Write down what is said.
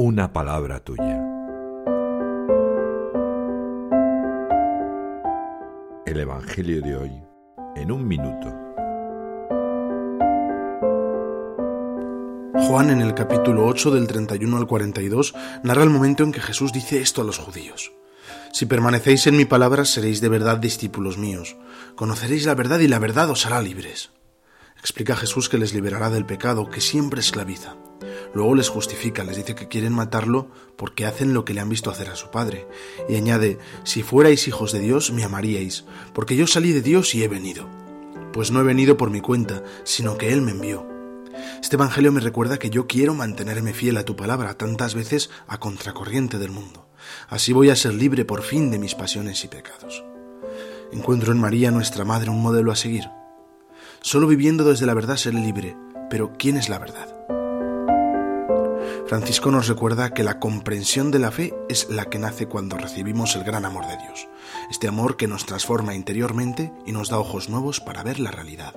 una palabra tuya. El Evangelio de hoy en un minuto. Juan en el capítulo 8 del 31 al 42 narra el momento en que Jesús dice esto a los judíos. Si permanecéis en mi palabra seréis de verdad discípulos míos. Conoceréis la verdad y la verdad os hará libres. Explica Jesús que les liberará del pecado que siempre esclaviza. Luego les justifica, les dice que quieren matarlo porque hacen lo que le han visto hacer a su padre. Y añade, si fuerais hijos de Dios, me amaríais, porque yo salí de Dios y he venido. Pues no he venido por mi cuenta, sino que Él me envió. Este Evangelio me recuerda que yo quiero mantenerme fiel a tu palabra tantas veces a contracorriente del mundo. Así voy a ser libre por fin de mis pasiones y pecados. Encuentro en María, nuestra Madre, un modelo a seguir. Solo viviendo desde la verdad seré libre, pero ¿quién es la verdad? Francisco nos recuerda que la comprensión de la fe es la que nace cuando recibimos el gran amor de Dios, este amor que nos transforma interiormente y nos da ojos nuevos para ver la realidad.